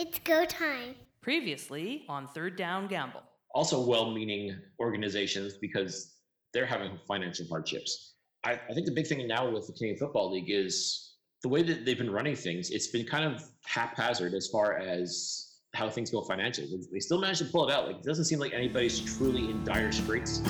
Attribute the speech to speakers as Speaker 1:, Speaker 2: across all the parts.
Speaker 1: It's go time.
Speaker 2: Previously on Third Down Gamble.
Speaker 3: Also, well meaning organizations because they're having financial hardships. I, I think the big thing now with the Canadian Football League is the way that they've been running things, it's been kind of haphazard as far as how things go financially. They still managed to pull it out. Like it doesn't seem like anybody's truly in dire straits.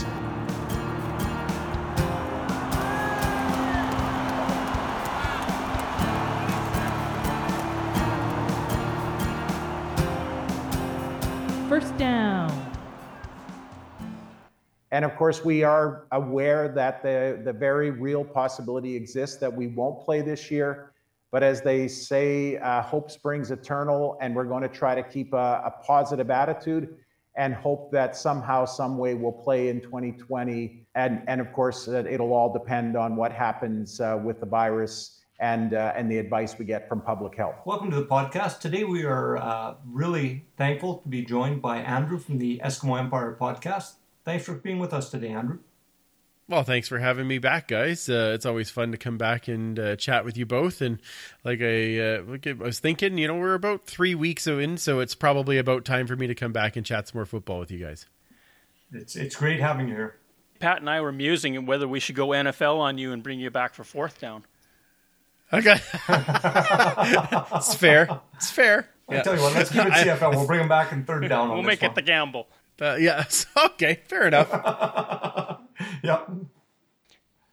Speaker 4: And of course, we are aware that the, the very real possibility exists that we won't play this year. But as they say, uh, hope springs eternal, and we're going to try to keep a, a, positive attitude and hope that somehow, some way, we'll play in 2020. And, and of course, uh, it'll all depend on what happens uh, with the virus and uh, and the advice we get from public health.
Speaker 5: Welcome to the podcast. Today we are uh, really thankful to be joined by Andrew from the Eskimo Empire podcast. Thanks for being with us today, Andrew.
Speaker 6: Well, thanks for having me back, guys. Uh, it's always fun to come back and uh, chat with you both. And like I, uh, I was thinking, you know, we're about three weeks in, so it's probably about time for me to come back and chat some more football with you guys.
Speaker 5: It's it's great having you here.
Speaker 7: Pat and I were musing whether we should go NFL on you and bring you back for fourth down.
Speaker 6: Okay. it's fair. It's fair.
Speaker 5: I yeah. tell you what, let's keep it CFL. We'll bring them back in third down.
Speaker 7: we'll make
Speaker 5: one.
Speaker 7: it the gamble.
Speaker 6: Uh, yeah. Okay. Fair enough.
Speaker 5: yep.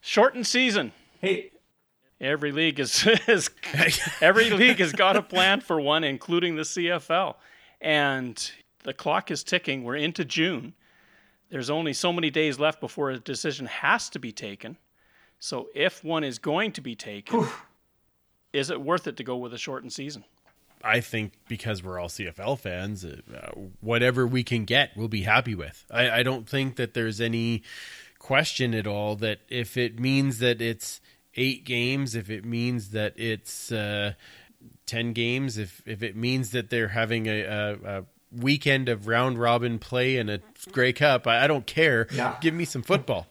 Speaker 7: Shortened season.
Speaker 5: Hey.
Speaker 7: Every league is, is every league has got a plan for one, including the CFL, and the clock is ticking. We're into June. There's only so many days left before a decision has to be taken. So if one is going to be taken, is it worth it to go with a shortened season?
Speaker 6: I think because we're all CFL fans, uh, whatever we can get, we'll be happy with. I, I, don't think that there's any question at all that if it means that it's eight games, if it means that it's uh, ten games, if if it means that they're having a, a, a weekend of round robin play and a Grey Cup, I, I don't care.
Speaker 5: Yeah.
Speaker 6: Give me some football.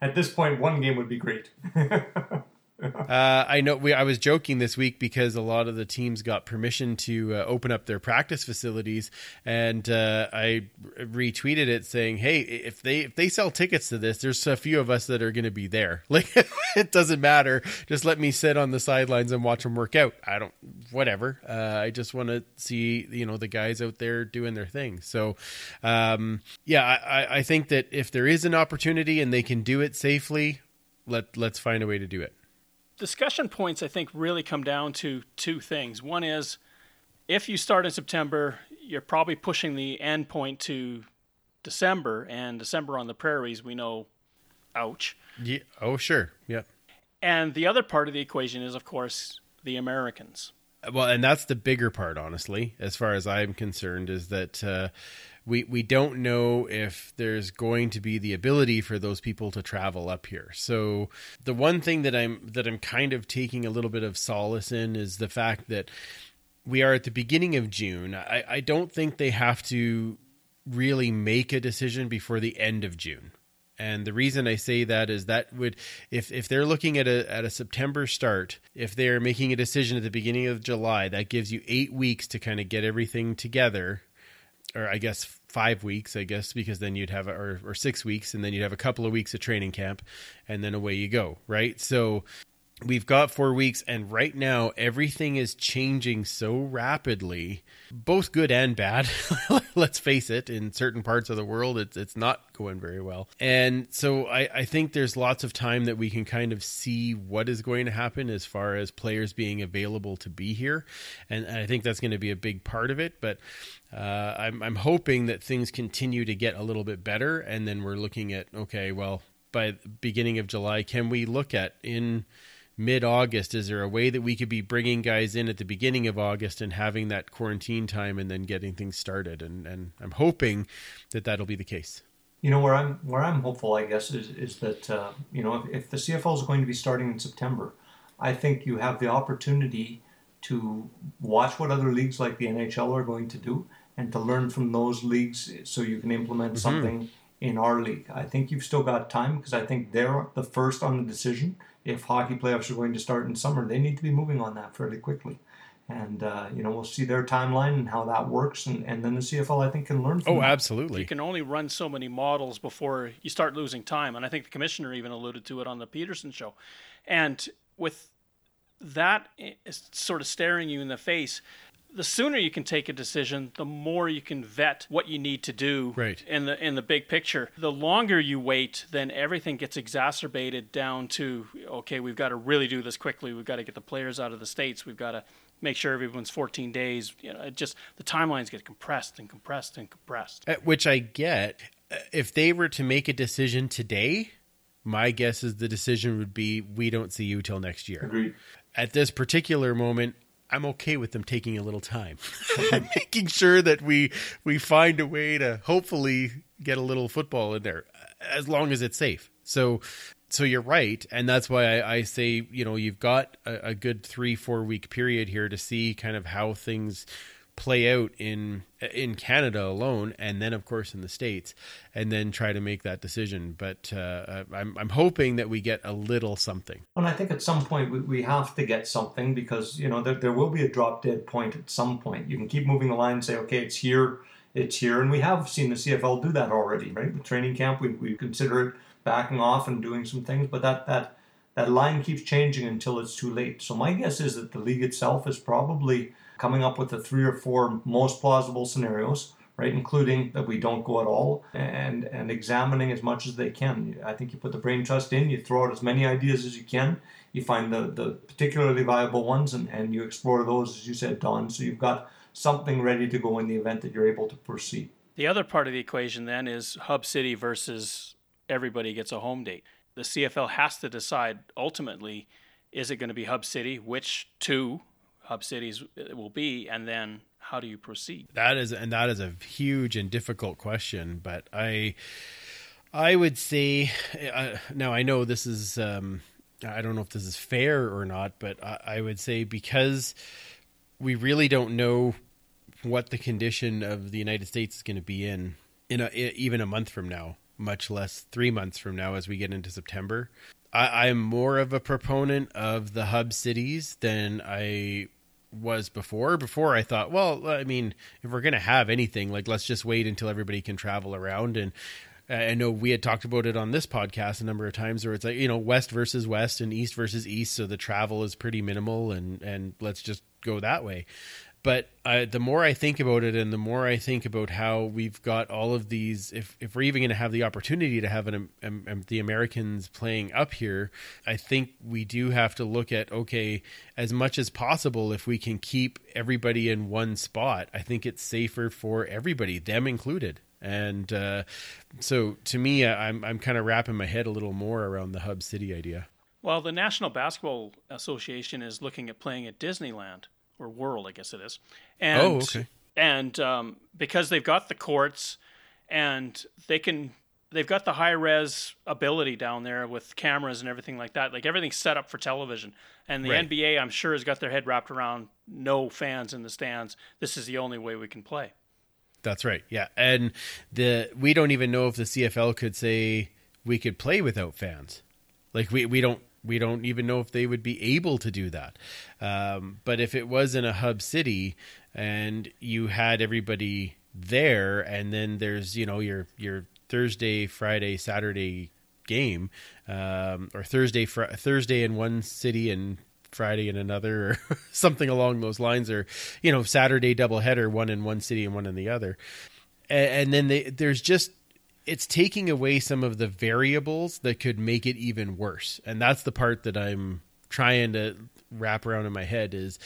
Speaker 5: At this point, one game would be great.
Speaker 6: uh, I know we. I was joking this week because a lot of the teams got permission to uh, open up their practice facilities, and uh, I retweeted it saying, "Hey, if they if they sell tickets to this, there's a few of us that are going to be there. Like, it doesn't matter. Just let me sit on the sidelines and watch them work out. I don't, whatever. Uh, I just want to see you know the guys out there doing their thing. So, um, yeah, I, I think that if there is an opportunity and they can do it safely, let let's find a way to do it."
Speaker 7: Discussion points I think really come down to two things. One is if you start in September, you're probably pushing the end point to December, and December on the prairies, we know, ouch.
Speaker 6: Yeah. Oh, sure. Yep.
Speaker 7: And the other part of the equation is, of course, the Americans.
Speaker 6: Well, and that's the bigger part, honestly, as far as I'm concerned, is that uh, we we don't know if there's going to be the ability for those people to travel up here. So the one thing that I'm that I'm kind of taking a little bit of solace in is the fact that we are at the beginning of June. I, I don't think they have to really make a decision before the end of June. And the reason I say that is that would if if they're looking at a at a September start, if they're making a decision at the beginning of July, that gives you 8 weeks to kind of get everything together or I guess five weeks, I guess, because then you'd have, or, or six weeks, and then you'd have a couple of weeks of training camp, and then away you go, right? So we've got four weeks, and right now everything is changing so rapidly, both good and bad. Let's face it, in certain parts of the world, it's it's not going very well, and so I, I think there's lots of time that we can kind of see what is going to happen as far as players being available to be here, and, and I think that's going to be a big part of it. But uh, I'm I'm hoping that things continue to get a little bit better, and then we're looking at okay, well, by the beginning of July, can we look at in mid August? Is there a way that we could be bringing guys in at the beginning of August and having that quarantine time and then getting things started? And and I'm hoping that that'll be the case.
Speaker 5: You know where I'm where I'm hopeful, I guess, is is that uh, you know if, if the CFL is going to be starting in September, I think you have the opportunity to watch what other leagues like the NHL are going to do and to learn from those leagues so you can implement mm-hmm. something in our league. I think you've still got time because I think they're the first on the decision if hockey playoffs are going to start in summer, they need to be moving on that fairly quickly. and uh, you know we'll see their timeline and how that works, and, and then the CFL I think can learn. From
Speaker 6: Oh,
Speaker 5: that.
Speaker 6: absolutely.
Speaker 7: You can only run so many models before you start losing time, and I think the commissioner even alluded to it on the Peterson show. And with that sort of staring you in the face, the sooner you can take a decision, the more you can vet what you need to do
Speaker 6: Right.
Speaker 7: in the in the big picture. The longer you wait, then everything gets exacerbated down to okay, we've got to really do this quickly. We've got to get the players out of the states. We've got to make sure everyone's 14 days. You know, it just the timelines get compressed and compressed and compressed.
Speaker 6: Uh, Which I get. Uh, If they were to make a decision today, my guess is the decision would be we don't see you till next year.
Speaker 5: Agreed.
Speaker 6: At this particular moment, I'm okay with them taking a little time, making sure that we we find a way to hopefully get a little football in there, uh, as long as it's safe. So, so you're right, and that's why I, I say you know you've got a, a good three four week period here to see kind of how things play out in in Canada alone, and then of course in the states, and then try to make that decision. But uh, I'm I'm hoping that we get a little something.
Speaker 5: And I think at some point we, we have to get something because you know there, there will be a drop dead point at some point. You can keep moving the line and say, okay, it's here, it's here, and we have seen the CFL do that already, right? With training camp, we, we consider it backing off and doing some things, but that that that line keeps changing until it's too late. So my guess is that the league itself is probably coming up with the three or four most plausible scenarios right, including that we don't go at all, and and examining as much as they can. I think you put the brain trust in, you throw out as many ideas as you can, you find the, the particularly viable ones, and, and you explore those, as you said, Don. So you've got something ready to go in the event that you're able to proceed.
Speaker 7: The other part of the equation then is Hub City versus everybody gets a home date. The CFL has to decide ultimately is it going to be Hub City, which two Hub Cities will be, and then how do you proceed?
Speaker 6: That is, and that is a huge and difficult question. But I, I would say, uh, now I know this is, um, I don't know if this is fair or not, but I, I would say because we really don't know what the condition of the United States is going to be in in a, even a month from now, much less three months from now as we get into September. I, I'm more of a proponent of the hub cities than I was before. Before I thought, well, I mean, if we're going to have anything, like let's just wait until everybody can travel around. And I know we had talked about it on this podcast a number of times, where it's like you know west versus west and east versus east, so the travel is pretty minimal, and and let's just go that way. But uh, the more I think about it, and the more I think about how we've got all of these, if if we're even going to have the opportunity to have an, um, um, the Americans playing up here, I think we do have to look at okay, as much as possible, if we can keep everybody in one spot, I think it's safer for everybody, them included. And uh, so, to me, I'm I'm kind of wrapping my head a little more around the hub city idea.
Speaker 7: Well, the National Basketball Association is looking at playing at Disneyland or World, I guess it is. And,
Speaker 6: Oh, okay.
Speaker 7: And um, because they've got the courts and they can, they've got the high res ability down there with cameras and everything like that. Like everything's set up for television. And the
Speaker 6: Right.
Speaker 7: NBA, I'm sure, has got their head wrapped around no fans in the stands. This is the only way we can play.
Speaker 6: That's right. Yeah, and the we don't even know if the CFL could say we could play without fans. Like we we don't we don't even know if they would be able to do that. Um, but if it was in a hub city and you had everybody there, and then there's you know your your Thursday, Friday, Saturday game, um, or Thursday fr- Thursday in one city and Friday in another, or something along those lines, or you know Saturday doubleheader, one in one city and one in the other, and, and then they, there's just it's taking away some of the variables that could make it even worse, and that's the part that I'm trying to wrap around in my head is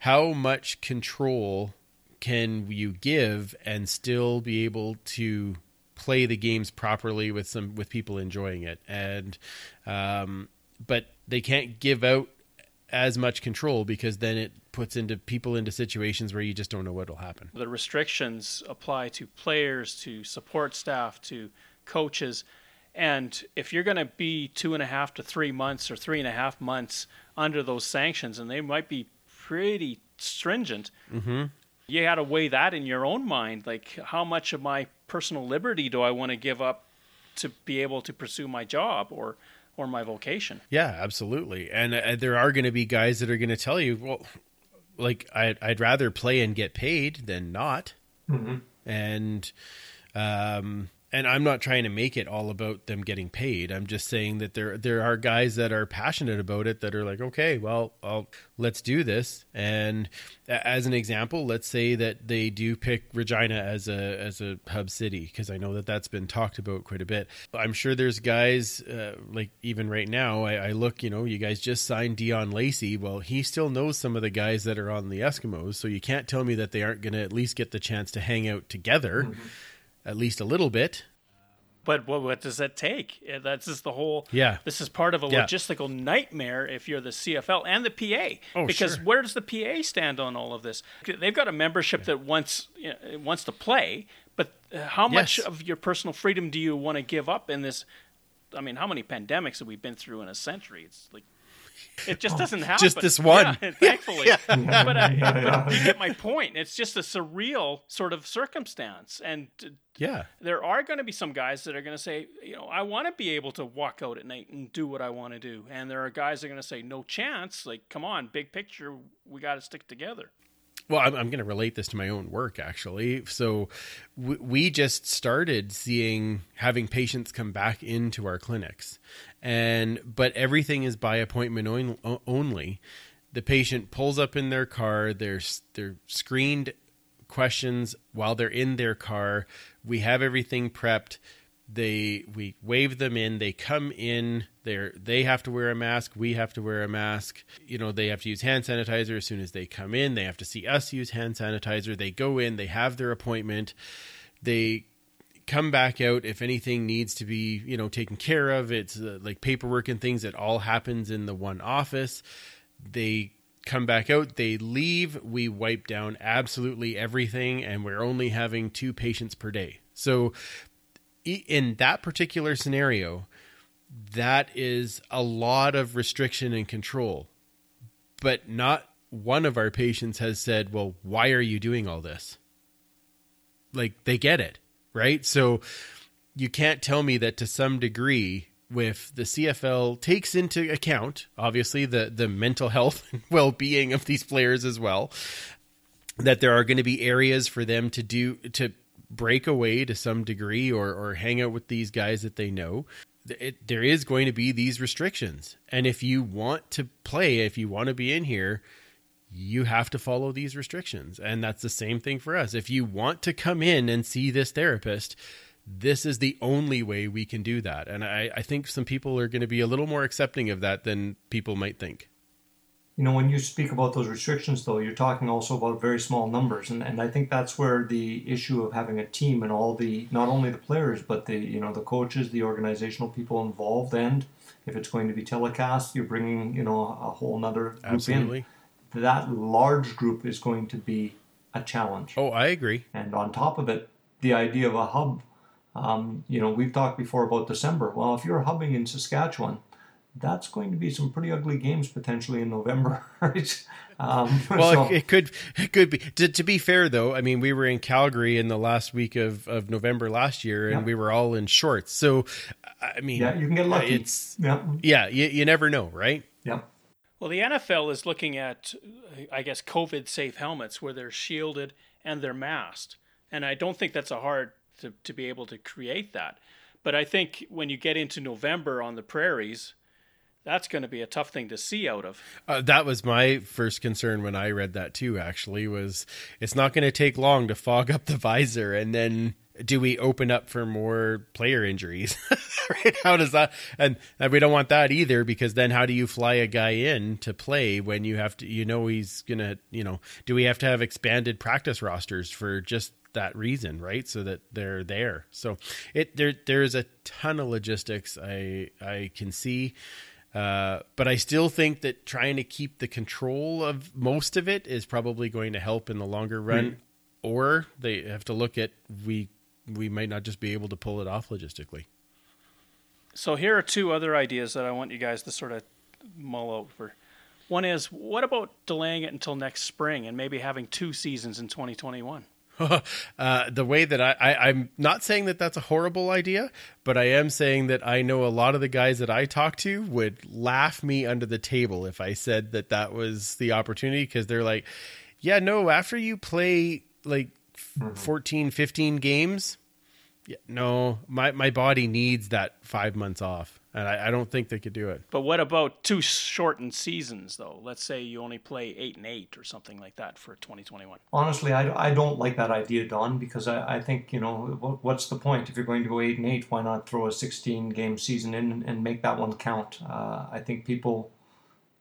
Speaker 6: how much control can you give and still be able to play the games properly with some with people enjoying it? And um but they can't give out as much control because then it puts into people into situations where you just don't know what will happen.
Speaker 7: The restrictions apply to players, to support staff, to coaches. And if you're going to be two and a half to three months or three and a half months under those sanctions, and they might be pretty stringent,
Speaker 6: Mm-hmm.
Speaker 7: you got to weigh that in your own mind. Like, how much of my personal liberty do I want to give up to be able to pursue my job or, or my vocation?
Speaker 6: Yeah, absolutely. And uh, there are going to be guys that are going to tell you, well, like I'd, I'd rather play and get paid than not.
Speaker 5: Mm-hmm.
Speaker 6: And um, and I'm not trying to make it all about them getting paid. I'm just saying that there there are guys that are passionate about it that are like, okay, well, I'll, let's do this. And as an example, let's say that they do pick Regina as a as a hub city because I know that that's been talked about quite a bit. I'm sure there's guys uh, like even right now. I, I look, you know, you guys just signed Dion Lacey. Well, he still knows some of the guys that are on the Eskimos, so you can't tell me that they aren't going to at least get the chance to hang out together. Mm-hmm at least a little bit.
Speaker 7: But what, what does that take? That's just the whole.
Speaker 6: Yeah.
Speaker 7: This is part of a yeah. logistical nightmare if you're the CFL and the PA.
Speaker 6: Oh,
Speaker 7: because
Speaker 6: sure.
Speaker 7: where does the PA stand on all of this? They've got a membership that wants you know, wants to play, but uh, how much
Speaker 6: yes.
Speaker 7: of your personal freedom do you want to give up in this? I mean, how many pandemics have we been through in a century? It's like it just doesn't happen.
Speaker 6: Just this one.
Speaker 7: Yeah, thankfully. yeah. But, uh, but you get my point. It's just a surreal sort of circumstance. And
Speaker 6: yeah,
Speaker 7: there are going to be some guys that are going to say, you know, I want to be able to walk out at night and do what I want to do. And there are guys that are going to say, no chance. Like, come on, big picture, we got to stick together.
Speaker 6: Well, I'm, I'm going to relate this to my own work actually. So, w- we just started seeing having patients come back into our clinics, and but everything is by appointment on, only. The patient pulls up in their car. They're they're screened questions while they're in their car. We have everything prepped they we wave them in they come in they they have to wear a mask we have to wear a mask you know they have to use hand sanitizer as soon as they come in they have to see us use hand sanitizer they go in they have their appointment they come back out if anything needs to be you know taken care of it's uh, like paperwork and things it all happens in the one office they come back out they leave we wipe down absolutely everything and we're only having two patients per day so in that particular scenario, that is a lot of restriction and control. But not one of our patients has said, well, why are you doing all this? Like they get it, right? So you can't tell me that to some degree with the CFL takes into account obviously the the mental health and well-being of these players as well that there are going to be areas for them to do to break away to some degree or, or hang out with these guys that they know, it, there is going to be these restrictions. And if you want to play, if you want to be in here, you have to follow these restrictions. And that's the same thing for us. If you want to come in and see this therapist, this is the only way we can do that. And I, I think some people are going to be a little more accepting of that than people might think.
Speaker 5: You know, when you speak about those restrictions, though, you're talking also about very small numbers, and, and I think that's where the issue of having a team and all the not only the players but the you know the coaches, the organizational people involved, and if it's going to be telecast, you're bringing you know a whole another group
Speaker 6: Absolutely.
Speaker 5: in. That large group is going to be a challenge.
Speaker 6: Oh, I agree.
Speaker 5: And on top of it, the idea of a hub. Um, you know, we've talked before about December. Well, if you're hubbing in Saskatchewan, that's going to be some pretty ugly games potentially in November, right? Um,
Speaker 6: well, so. it, could it could be. To, to, be fair, though, I mean, we were in Calgary in the last week of, of November last year, and yeah. we were all in shorts. So, I mean,
Speaker 5: yeah, you can get lucky.
Speaker 6: It's
Speaker 5: yeah,
Speaker 6: yeah, you, you never know, right?
Speaker 5: Yeah.
Speaker 7: Well, the NFL is looking at, I guess, COVID safe helmets where they're shielded and they're masked, and I don't think that's a hard to to be able to create that. But I think when you get into November on the prairies that's going to be a tough thing to see out of.
Speaker 6: Uh, that was my first concern when I read that too. Actually, was it's not going to take long to fog up the visor, and then do we open up for more player injuries? right? How does that? And, and we don't want that either, because then how do you fly a guy in to play when you have to? You know he's gonna. You know, do we have to have expanded practice rosters for just that reason, right? So that they're there. So it there there's a ton of logistics I I can see. Uh, but I still think that trying to keep the control of most of it is probably going to help in the longer run. Mm. Or they have to look at we we might not just be able to pull it off logistically.
Speaker 7: So here are two other ideas that I want you guys to sort of mull over. One is what about delaying it until next spring and maybe having two seasons in 2021?
Speaker 6: uh, the way that I, I, I'm not saying that that's a horrible idea, but I am saying that I know a lot of the guys that I talk to would laugh me under the table if I said that that was the opportunity because they're like, yeah, no, after you play like
Speaker 5: Mm-hmm.
Speaker 6: 14, 15 games, yeah, no, my, my body needs that five months off. And I, I don't think they could do it.
Speaker 7: But what about two shortened seasons, though? Let's say you only play eight and eight or something like that for 2021.
Speaker 5: Honestly, I, I don't like that idea, Don, because I, I think, you know, what, what's the point? If you're going to go 8 and 8, why not throw a 16 game season in and, and make that one count? Uh, I think people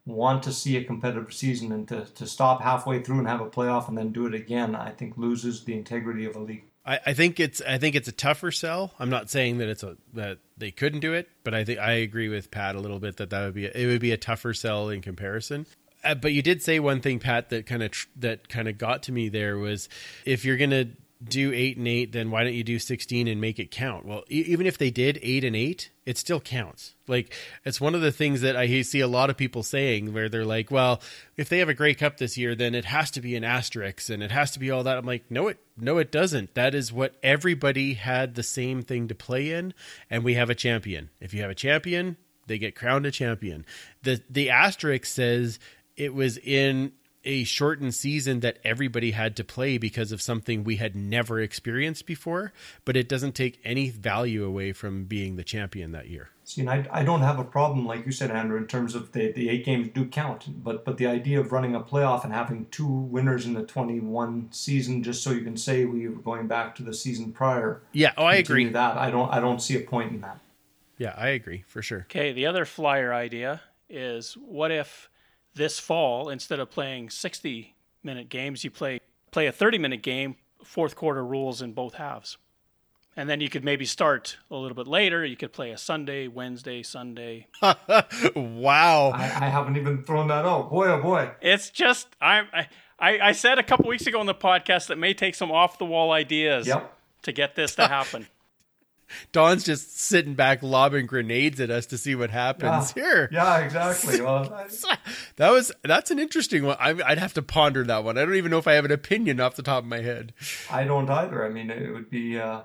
Speaker 5: want to see a competitive season and to, to stop halfway through and have a playoff and then do it again, I think loses the integrity of a league.
Speaker 6: I, I think it's I think it's a tougher sell. I'm not saying that it's a that they couldn't do it, but I think I agree with Pat a little bit that that would be a, it would be a tougher sell in comparison. Uh, but you did say one thing, Pat, that kind of tr- that kind of got to me. There was if you're gonna do eight and eight, then why don't you do sixteen and make it count? Well, e- even if they did eight and eight, it still counts. Like it's one of the things that I see a lot of people saying where they're like, "Well, if they have a Grey Cup this year, then it has to be an asterisk and it has to be all that." I'm like, "No, it no, it doesn't. That is what everybody had the same thing to play in, and we have a champion. If you have a champion, they get crowned a champion. the The asterisk says it was in a shortened season that everybody had to play because of something we had never experienced before, but it doesn't take any value away from being the champion that year.
Speaker 5: See, and I, I don't have a problem, like you said, Andrew, in terms of the, the eight games do count. But but the idea of running a playoff and having two winners in the 21 season just so you can say we were going back to the season prior.
Speaker 6: Yeah, oh, I
Speaker 5: continue
Speaker 6: agree.
Speaker 5: That I don't I don't see a point in that.
Speaker 6: Yeah, I agree for sure.
Speaker 7: Okay, the other flyer idea is what if this fall, instead of playing 60 minute games, you play play a 30 minute game, fourth quarter rules in both halves. And then you could maybe start a little bit later. You could play a Sunday, Wednesday, Sunday.
Speaker 6: wow.
Speaker 5: I, I haven't even thrown that out. Boy, oh boy.
Speaker 7: It's just I I, I said a couple weeks ago on the podcast that may take some off the wall ideas
Speaker 5: Yep.
Speaker 7: to get this to happen.
Speaker 6: Don's just sitting back lobbing grenades at us to see what happens
Speaker 5: Yeah.
Speaker 6: here.
Speaker 5: Yeah, exactly. Well, I-
Speaker 6: That was that's an interesting one. I, I'd have to ponder that one. I don't even know if I have an opinion off the top of my head.
Speaker 5: I don't either. I mean, it would be uh,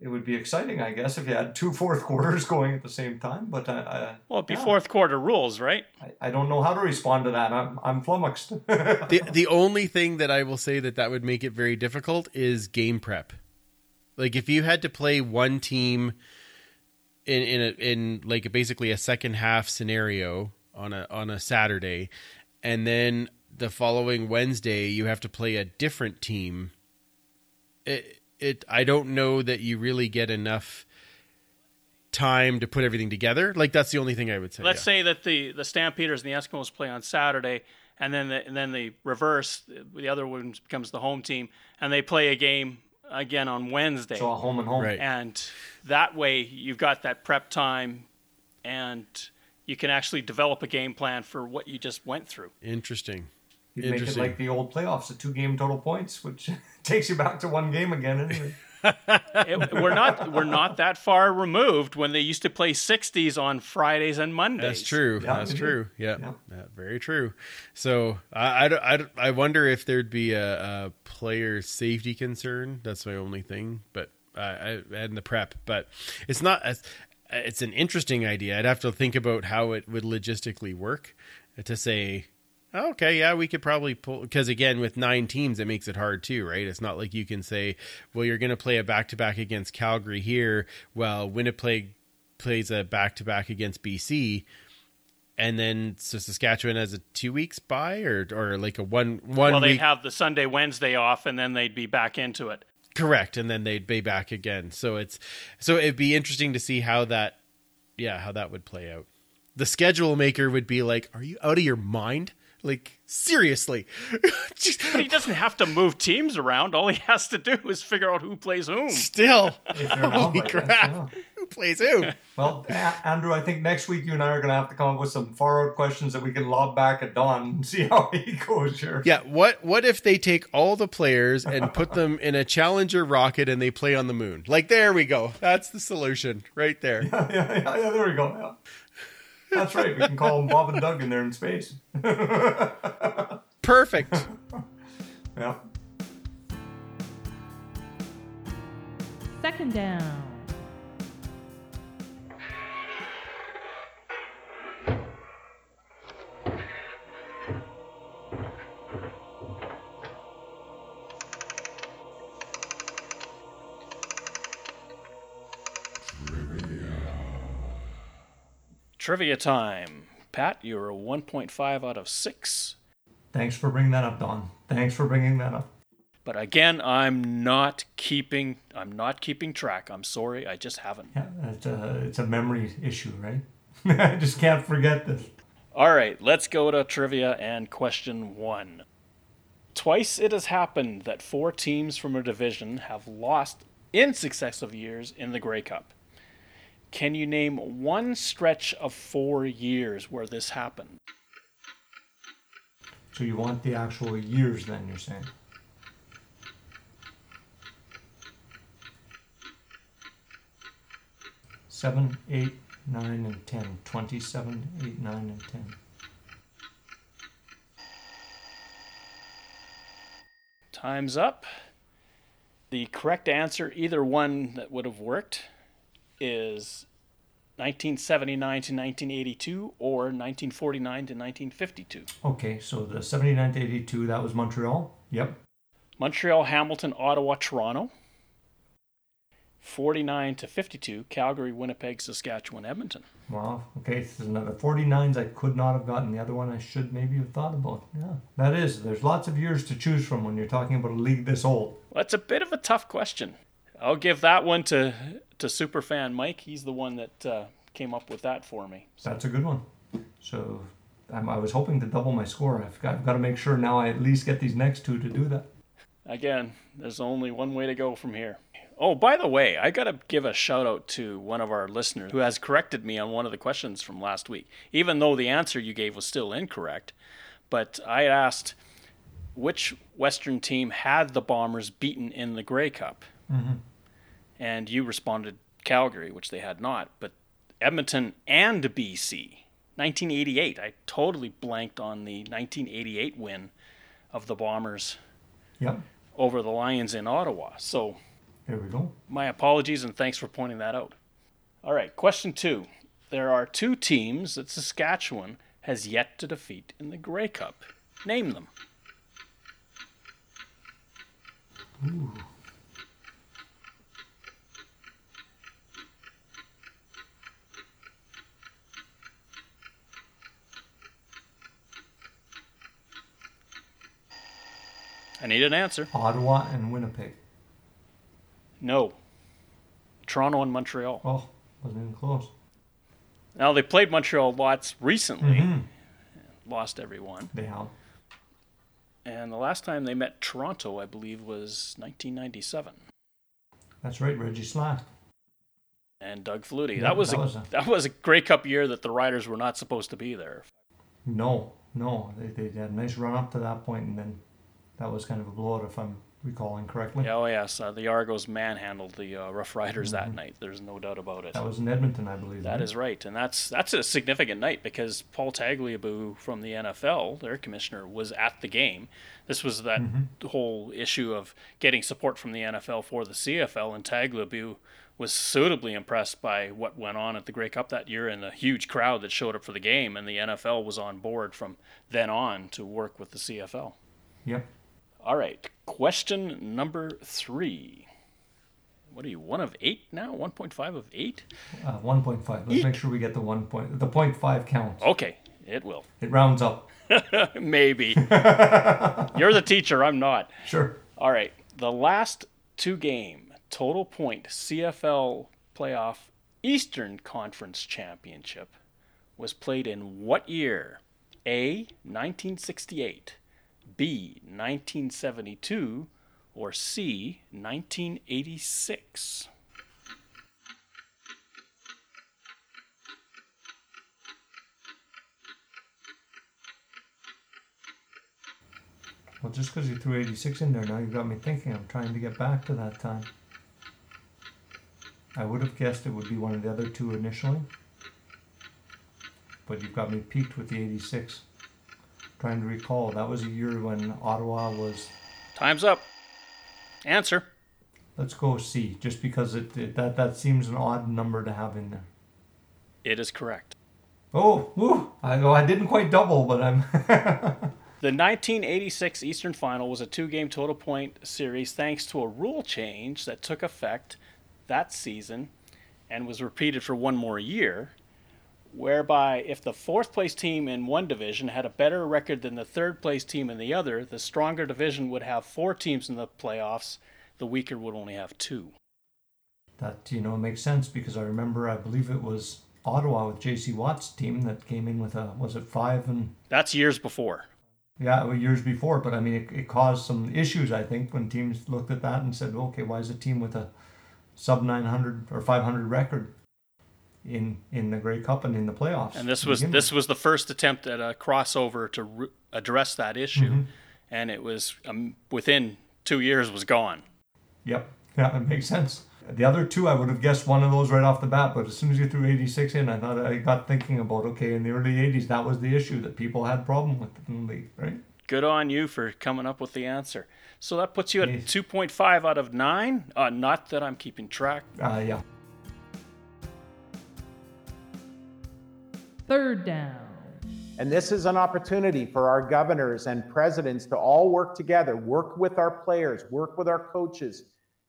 Speaker 5: it would be exciting, I guess, if you had two fourth quarters going at the same time. But I, I,
Speaker 7: Well, it'd be
Speaker 5: Yeah.
Speaker 7: fourth quarter rules, right?
Speaker 5: I, I don't know how to respond to that. I'm I'm flummoxed.
Speaker 6: The the only thing that I will say that that would make it very difficult is game prep. Like if you had to play one team in in a, in like basically a second half scenario on a on a Saturday, and then the following Wednesday you have to play a different team. It it I don't know that you really get enough time to put everything together. Like that's the only thing I would say.
Speaker 7: Let's
Speaker 6: yeah.
Speaker 7: say that the the Stampeders and the Eskimos play on Saturday, and then the, and then the reverse, the other one becomes the home team, and they play a game again on Wednesday.
Speaker 5: so a home and home.
Speaker 6: Right.
Speaker 7: and that way you've got that prep time, and you can actually develop a game plan for what you just went through.
Speaker 6: Interesting.
Speaker 5: You'd make it like the old playoffs, a two game total points, which takes you back to one game again. Anyway.
Speaker 7: It- we're not we're not that far removed when they used to play 60s on Fridays and Mondays.
Speaker 6: That's true.
Speaker 5: Yeah,
Speaker 6: That's
Speaker 5: mm-hmm.
Speaker 6: true. Yeah.
Speaker 5: Yeah.
Speaker 6: Yeah, very true. So I, I, I, I wonder if there'd be a, a player safety concern. That's my only thing. But I, I and the prep, but it's not. As, it's an interesting idea. I'd have to think about how it would logistically work to say. "Oh, Okay, yeah, we could probably pull because again, with nine teams, it makes it hard too, right? It's not like you can say, "Well, you're going to play a back to back against Calgary here." Well, Winnipeg plays a back to back against BC, and then so Saskatchewan has a two weeks bye or or like a one one
Speaker 7: Well, they'd
Speaker 6: week
Speaker 7: have the Sunday, Wednesday off, and then they'd be back into it.
Speaker 6: correct, and then they'd be back again. So it's so it'd be interesting to see how that yeah how that would play out. The schedule maker would be like, "Are you out of your mind? Like seriously?"
Speaker 7: But he doesn't have to move teams around. All he has to do is figure out who plays whom.
Speaker 6: Still,
Speaker 5: If
Speaker 6: holy
Speaker 5: outlet,
Speaker 6: crap!
Speaker 5: yeah.
Speaker 6: Who plays who?
Speaker 5: Well, A- Andrew, I think next week you and I are going to have to come up with some far out questions that we can lob back at Don and see how he goes here.
Speaker 6: Yeah, what what if they take all the players and put them in a Challenger rocket and they play on the moon? Like there we go. That's the solution right there.
Speaker 5: yeah, yeah, yeah, there we go. Yeah. That's right. We can call them Bob and Doug, and they're in space.
Speaker 6: Perfect.
Speaker 5: yeah.
Speaker 2: Second down.
Speaker 7: Trivia time. Pat, you're a 1.5 out of 6.
Speaker 5: Thanks for bringing that up, Don. Thanks for bringing that up.
Speaker 7: But again, I'm not keeping I'm not keeping track. I'm sorry, I just haven't.
Speaker 5: Yeah, it's a uh, it's a memory issue, right? I just can't forget this.
Speaker 7: All right, let's go to trivia and question 1. Twice it has happened that four teams from a division have lost in successive years in the Grey Cup. Can you name one stretch of 4 years where this happened?
Speaker 5: So you want the actual years then, you're saying? Seven, eight, nine, and ten. Twenty-seven, eight, nine, and ten.
Speaker 7: Time's up. The correct answer, either one that would have worked, is 1979 to 1982 or 1949 to 1952.
Speaker 5: Okay, so the 79 to 82, that was Montreal? Yep.
Speaker 7: Montreal, Hamilton, Ottawa, Toronto. 49 to 52, Calgary, Winnipeg, Saskatchewan, Edmonton.
Speaker 5: Wow. Okay, so there's another 49s I could not have gotten. The other one I should maybe have thought about. Yeah, that is. There's lots of years to choose from when you're talking about a league this old.
Speaker 7: Well, that's a bit of a tough question. I'll give that one to to superfan Mike. He's the one that uh, came up with that for me.
Speaker 5: That's a good one. So I'm, I was hoping to double my score. I've got, I've got to make sure now I at least get these next two to do that.
Speaker 7: Again, there's only one way to go from here. Oh, by the way, I got to give a shout out to one of our listeners who has corrected me on one of the questions from last week, even though the answer you gave was still incorrect. But I asked which Western team had the Bombers beaten in the Grey Cup? And you responded Calgary, which they had not, but Edmonton and BC. 1988. I totally blanked on the 1988 win of the Bombers over the Lions in Ottawa. So
Speaker 5: There we go.
Speaker 7: my apologies and thanks for pointing that out. All right, question two. There are two teams that Saskatchewan has yet to defeat in the Grey Cup. Name them. I need an answer.
Speaker 5: Ottawa and Winnipeg.
Speaker 7: No. Toronto and Montreal.
Speaker 5: Oh, wasn't even close.
Speaker 7: Now they played Montreal lots recently,
Speaker 5: Mhm.
Speaker 7: lost every one.
Speaker 5: They have.
Speaker 7: And the last time they met Toronto, I believe, was 1997.
Speaker 5: That's right, Reggie Slack.
Speaker 7: And Doug Flutie.
Speaker 5: Yeah,
Speaker 7: that was
Speaker 5: that
Speaker 7: a,
Speaker 5: was a-
Speaker 7: that was a Grey Cup year that the Riders were not supposed to be there.
Speaker 5: No, no. They, they had a nice run up to that point, and then that was kind of a blowout, if I'm recalling correctly.
Speaker 7: Yeah, oh yes, uh, the Argos manhandled the uh, Rough Riders that night. There's no doubt about it.
Speaker 5: Mm-hmm. That was in Edmonton, I believe.
Speaker 7: That is right, and that's that's a significant night because Paul Tagliabue from the NFL, their commissioner, was at the game. This was that whole issue of getting support from the NFL for the CFL, and Tagliabue was suitably impressed by what went on at the Grey Cup that year and the huge crowd that showed up for the game, and the NFL was on board from then on to work with the CFL.
Speaker 5: Yep.
Speaker 7: All right, question number three. What are you, one of eight now? 1.5 of eight?
Speaker 5: Uh, 1.5. Let's make sure we get the one point. The point five counts.
Speaker 7: Okay, it will.
Speaker 5: It rounds up.
Speaker 7: Maybe. You're the teacher, I'm not.
Speaker 5: Sure.
Speaker 7: All right. The last two game total point CFL playoff Eastern Conference Championship was played in what year? A 1968, B 1972, or C 1986?
Speaker 5: Well, just because you threw 86 in there, now you've got me thinking. I'm trying to get back to that time. I would have guessed it would be one of the other two initially. But you've got me piqued with the 86. Trying to recall, that was a year when Ottawa was.
Speaker 7: Time's up. Answer.
Speaker 5: Let's go C, just because it, it that that seems an odd number to have in there.
Speaker 7: It is correct.
Speaker 5: Oh, woo! I know I didn't quite double, but I'm.
Speaker 7: The 1986 Eastern Final was a two game total point series thanks to a rule change that took effect that season and was repeated for one more year, whereby if the fourth place team in one division had a better record than the third place team in the other, the stronger division would have four teams in the playoffs, the weaker would only have two.
Speaker 5: that you know makes sense because I remember I believe it was Ottawa with J.C. Watts' team that came in with a was it five and
Speaker 7: That's years before.
Speaker 5: yeah well, years before, but I mean it, it caused some issues I think when teams looked at that and said okay why is a team with a sub 900 or 500 record in in the Grey Cup and in the playoffs
Speaker 7: And this was this
Speaker 5: with?
Speaker 7: was the first attempt at a crossover to re- address that issue,
Speaker 5: Mhm.
Speaker 7: and it was um, within two years was gone.
Speaker 5: Yep. Yeah, it makes sense. The other two, I would have guessed one of those right off the bat, but as soon as you threw 86 in, I thought I got thinking about okay, in the early 80s, that was the issue that people had problem with in the league, right?
Speaker 7: Good on you for coming up with the answer. So that puts you at
Speaker 5: Yes.
Speaker 7: 2.5 out of 9. Uh, not that I'm keeping track.
Speaker 5: Uh, yeah.
Speaker 2: Third down.
Speaker 4: And this is an opportunity for our governors and presidents to all work together, work with our players, work with our coaches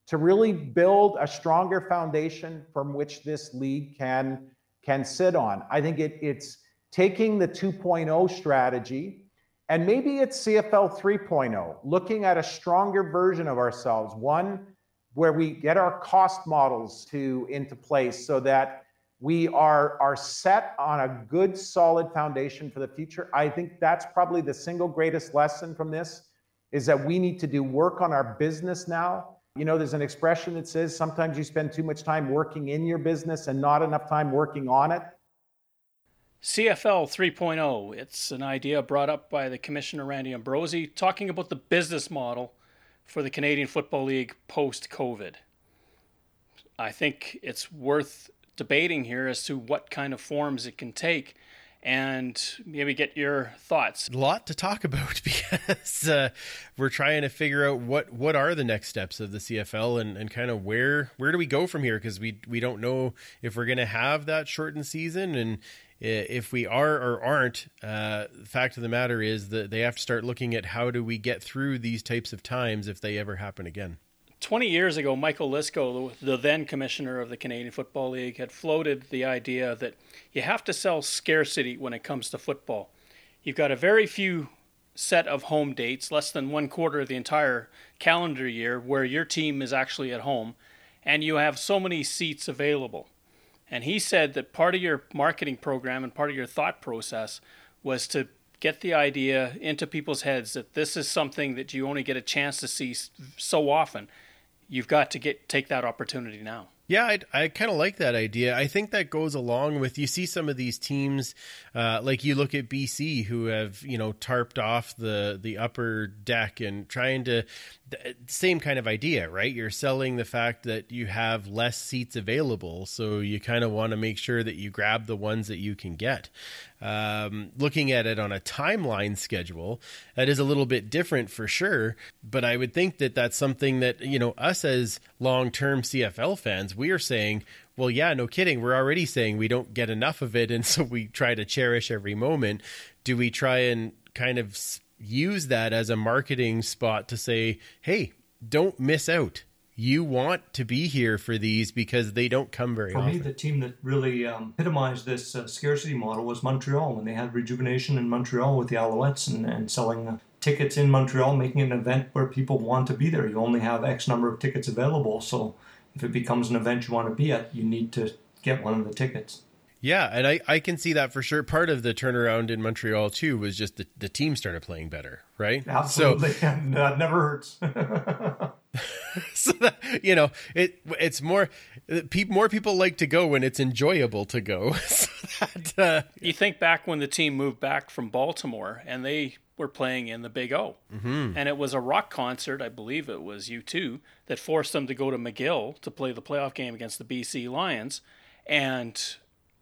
Speaker 4: to really build a stronger foundation from which this league can can sit on. I think it, it's taking the 2.0 strategy and maybe it's CFL 3.0, looking at a stronger version of ourselves, one where we get our cost models to into place so that we are are set on a good solid foundation for the future i think that's probably the single greatest lesson from this is that we need to do work on our business now you know there's an expression that says sometimes you spend too much time working in your business and not enough time working on it
Speaker 7: CFL 3.0. It's an idea brought up by the Commissioner Randy Ambrosie talking about the business model for the Canadian Football League post COVID. I think it's worth debating here as to what kind of forms it can take and maybe get your thoughts.
Speaker 6: a lot to talk about because uh, we're trying to figure out what what are the next steps of the CFL and, and kind of where where do we go from here because we we don't know if we're going to have that shortened season and if we are or aren't uh, the fact of the matter is that they have to start looking at how do we get through these types of times if they ever happen again
Speaker 7: 20 years ago, Michael Lysko, the then commissioner of the Canadian Football League, had floated the idea that you have to sell scarcity when it comes to football. You've got a very few set of home dates, less than one quarter of the entire calendar year, where your team is actually at home, and you have so many seats available. And he said that part of your marketing program and part of your thought process was to get the idea into people's heads that this is something that you only get a chance to see so often. You've got to get take that opportunity now.
Speaker 6: Yeah, I, I kind of like that idea. I think that goes along with you see some of these teams, uh, like you look at BC, who have you know tarped off the the upper deck and trying to th- same kind of idea, right? You're selling the fact that you have less seats available, so you kind of want to make sure that you grab the ones that you can get. Um, looking at it on a timeline schedule, that is a little bit different for sure. But I would think that that's something that you know us as long term CFL fans, we are saying, well, yeah, no kidding. We're already saying we don't get enough of it, and so we try to cherish every moment. Do we try and kind of use that as a marketing spot to say, hey, don't miss out. You want to be here for these because they don't come very
Speaker 5: For
Speaker 6: often.
Speaker 5: For me, the team that really um, epitomized this uh, scarcity model was Montreal when they had rejuvenation in Montreal with the Alouettes and, and selling uh, tickets in Montreal, making it an event where people want to be there. You only have X number of tickets available, so if it becomes an event you want to be at, you need to get one of the tickets.
Speaker 6: Yeah, and I, I can see that for sure. Part of the turnaround in Montreal too was just the, the team started playing better, right?
Speaker 5: Absolutely, and that never hurts.
Speaker 6: So, so that, you know, it it's more pe- more people like to go when it's enjoyable to go. so that, uh,
Speaker 7: You think back when the team moved back from Baltimore and they were playing in the Big O. Mm-hmm. And it was a rock concert, I believe it was U2, that forced them to go to McGill to play the playoff game against the BC Lions. And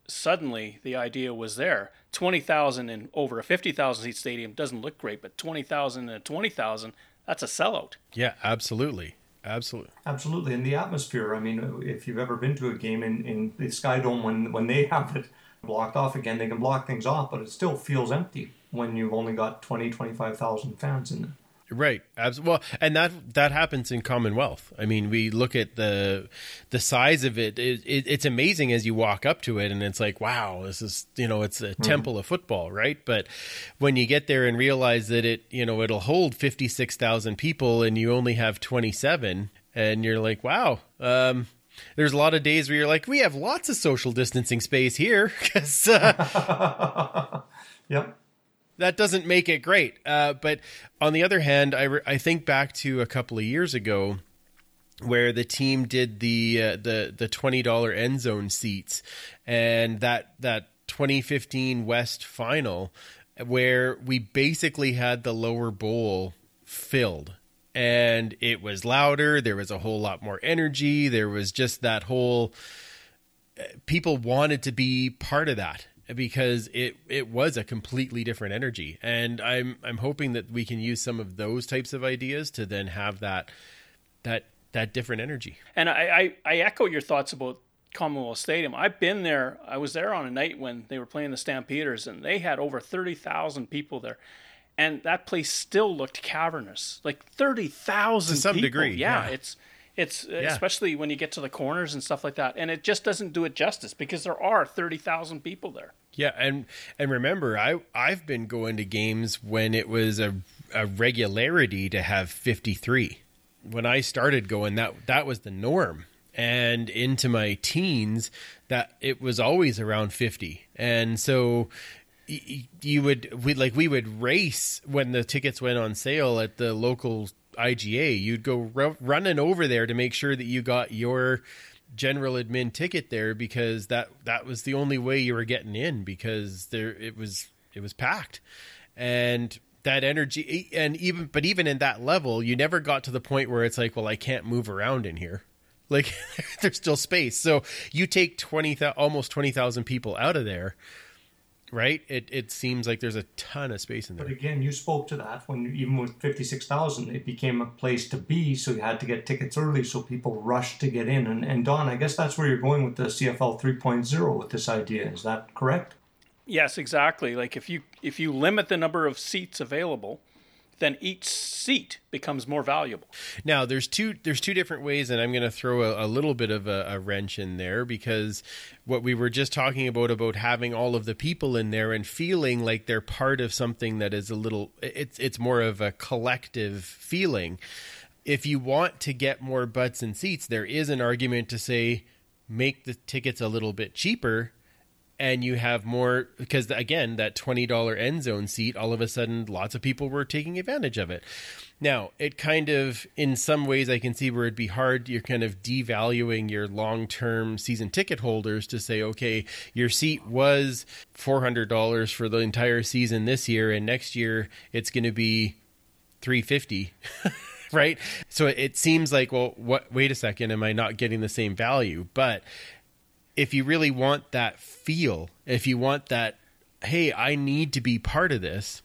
Speaker 7: suddenly the idea was there 20,000 in over a 50,000 seat stadium doesn't look great, but 20,000 and 20,000, that's a sellout.
Speaker 6: yeah, absolutely, Absolutely.
Speaker 5: Absolutely. And the atmosphere, I mean, if you've ever been to a game in, in the Sky Dome, when, when they have it blocked off again, they can block things off, but it still feels empty when you've only got 20, 25,000 fans in there.
Speaker 6: Right. Absolutely. Well, and that that happens in Commonwealth. I mean, we look at the the size of it, it, it. It's amazing as you walk up to it, and it's like, wow, this is you know, it's a mm-hmm. temple of football, right? But when you get there and realize that it, you know, it'll hold fifty six thousand people, and you only have twenty seven, and you're like, wow. Um, there's a lot of days where you're like, we have lots of social distancing space here because. Uh,
Speaker 5: yep
Speaker 6: that doesn't make it great. Uh, but on the other hand, I, re- I think back to a couple of years ago where the team did the uh, the the twenty dollar end zone seats, and that that 2015 West final, where we basically had the lower bowl filled. And it was louder. There was a whole lot more energy. There was just that whole. Uh, people wanted to be part of that, because it it was a completely different energy. And i'm i'm hoping that we can use some of those types of ideas to then have that that that different energy.
Speaker 7: And i i, I echo your thoughts about commonwealth stadium. I've been there. I was there on a night when they were playing the stampeders and they had over 30,000 people there. And that place still looked cavernous like 30,000 to
Speaker 6: some
Speaker 7: people.
Speaker 6: degree
Speaker 7: yeah, yeah. it's it's uh, yeah. especially when you get to the corners and stuff like that, and it just doesn't do it justice because there are thirty thousand people there.
Speaker 6: Yeah, and and remember, I I've been going to games when it was a a regularity to have fifty three. When I started going, that that was the norm, and into my teens, that it was always around fifty, and so you would we like we would race when the tickets went on sale at the local IGA, you'd go r- running over there to make sure that you got your general admin ticket there because that that was the only way you were getting in because there it was it was packed. And that energy and even but even in that level you never got to the point where it's like well I can't move around in here. Like there's still space. So you take 20 almost 20,000 people out of there right? It it seems like there's a ton of space in there.
Speaker 5: But again, you spoke to that when even with fifty six thousand, it became a place to be. So you had to get tickets early, so people rushed to get in. And and Don, I guess that's where you're going with the CFL 3.0 with this idea. Is that correct?
Speaker 7: Yes, exactly. Like if you if you limit the number of seats available, then each seat becomes more valuable.
Speaker 6: Now, there's two there's two different ways, and I'm going to throw a, a, little bit of a, a, wrench in there because what we were just talking about about having all of the people in there and feeling like they're part of something that is a little it's it's more of a collective feeling. If you want to get more butts and seats, there is an argument to say make the tickets a little bit cheaper and you have more because again that $20 end zone seat all of a sudden lots of people were taking advantage of it. Now it kind of in some ways i can see where it'd be hard you're kind of devaluing your long-term season ticket holders to say okay your seat was $400 for the entire season this year and next year it's going to be 350 right? So it seems like well what wait a second am i not getting the same value? But if you really want that feel, if you want that, hey, I need to be part of this,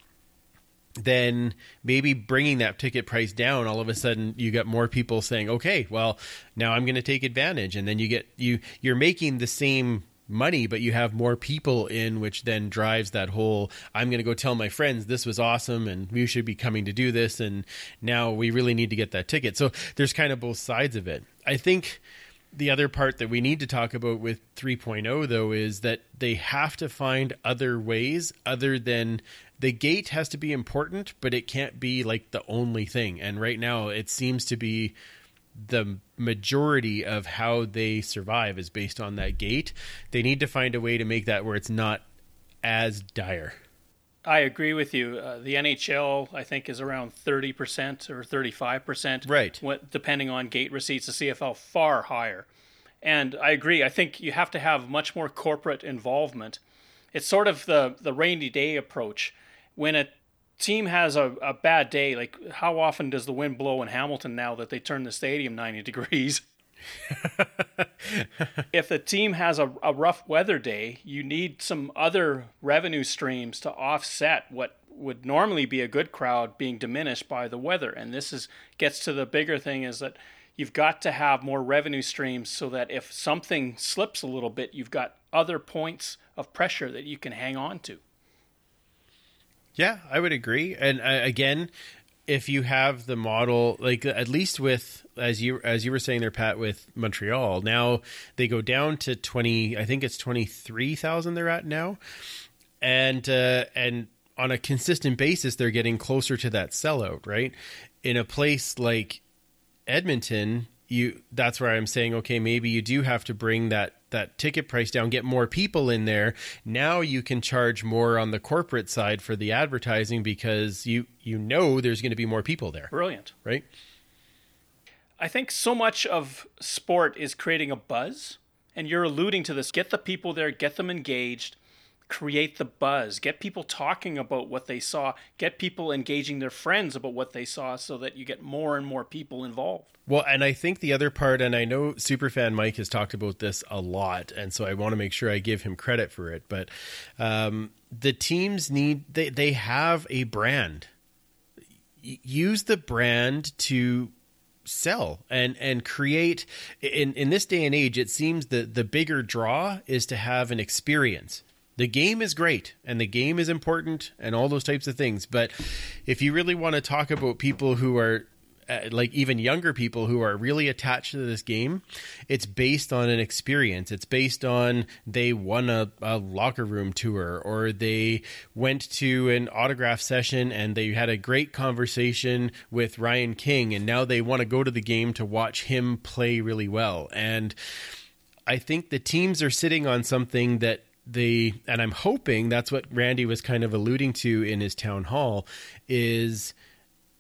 Speaker 6: then maybe bringing that ticket price down all of a sudden you get more people saying okay well now i'm going to take advantage. And then you get you you're making the same money but you have more people in which then drives that whole i'm going to go tell my friends this was awesome and we should be coming to do this and now we really need to get that ticket. So there's kind of both sides of it. I think the other part that we need to talk about with 3.0 though is that they have to find other ways other than the gate has to be important but it can't be like the only thing. And right now it seems to be the majority of how they survive is based on that gate. They need to find a way to make that where it's not as dire
Speaker 7: I agree with you. Uh, the NHL, I think, is around 30% or 35%.
Speaker 6: Right.
Speaker 7: What, depending on gate receipts, the CFL far higher. And I agree. I think you have to have much more corporate involvement. It's sort of the, the rainy day approach. When a team has a, a bad day, like how often does the wind blow in Hamilton now that they turn the stadium 90 degrees? if the team has a, a rough weather day, you need some other revenue streams to offset what would normally be a good crowd being diminished by the weather. And this is gets to the bigger thing is that you've got to have more revenue streams so that if something slips a little bit, you've got other points of pressure that you can hang on to.
Speaker 6: Yeah, I would agree. And uh, again, if you have the model like at least with as you as you were saying there Pat with Montreal, now they go down to 20 I think it's 23,000 they're at now. And uh and on a consistent basis they're getting closer to that sellout, right? In a place like Edmonton, you that's where I'm saying okay, maybe you do have to bring that that ticket price down, get more people in there. Now you can charge more on the corporate side for the advertising because you you know there's going to be more people there.
Speaker 7: Brilliant.
Speaker 6: Right?
Speaker 7: I think so much of sport is creating a buzz and you're alluding to this. Get the people there, get them engaged create the buzz, get people talking about what they saw, get people engaging their friends about what they saw so that you get more and more people involved.
Speaker 6: Well, and I think the other part, and I know Superfan Mike has talked about this a lot, and so I want to make sure I give him credit for it, but um, the teams need, they, they have a brand. Use the brand to sell and and create in in this day and age it seems that the bigger draw is to have an experience. The game is great and the game is important and all those types of things but if you really want to talk about people who are uh, like even younger people who are really attached to this game it's based on an experience. It's based on they won a, a locker room tour or they went to an autograph session and they had a great conversation with Ryan King and now they want to go to the game to watch him play really well. And I think the teams are sitting on something that the and I'm hoping that's what Randy was kind of alluding to in his town hall is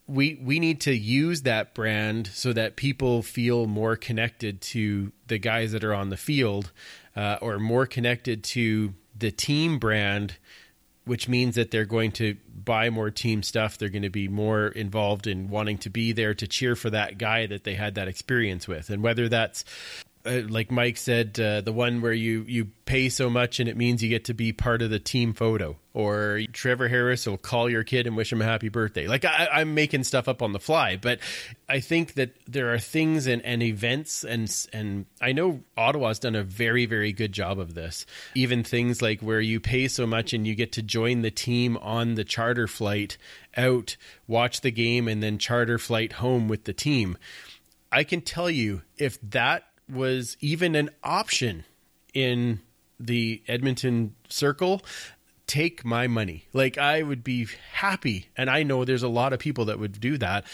Speaker 6: we we need to use that brand so that people feel more connected to the guys that are on the field uh, or more connected to the team brand which means that they're going to buy more team stuff. They're going to be more involved in wanting to be there to cheer for that guy that they had that experience with. And whether that's uh, like Mike said, uh, the one where you you pay so much and it means you get to be part of the team photo, or Trevor Harris will call your kid and wish him a happy birthday. Like I, am making stuff up on the fly, but I think that there are things and, and events and and I know Ottawa's done a very very good job of this. Even things like where you pay so much and you get to join the team on the charter flight out, watch the game, and then charter flight home with the team. I can tell you if that was even an option in the Edmonton circle, take my money. Like I would be happy. And I know there's a lot of people that would do that.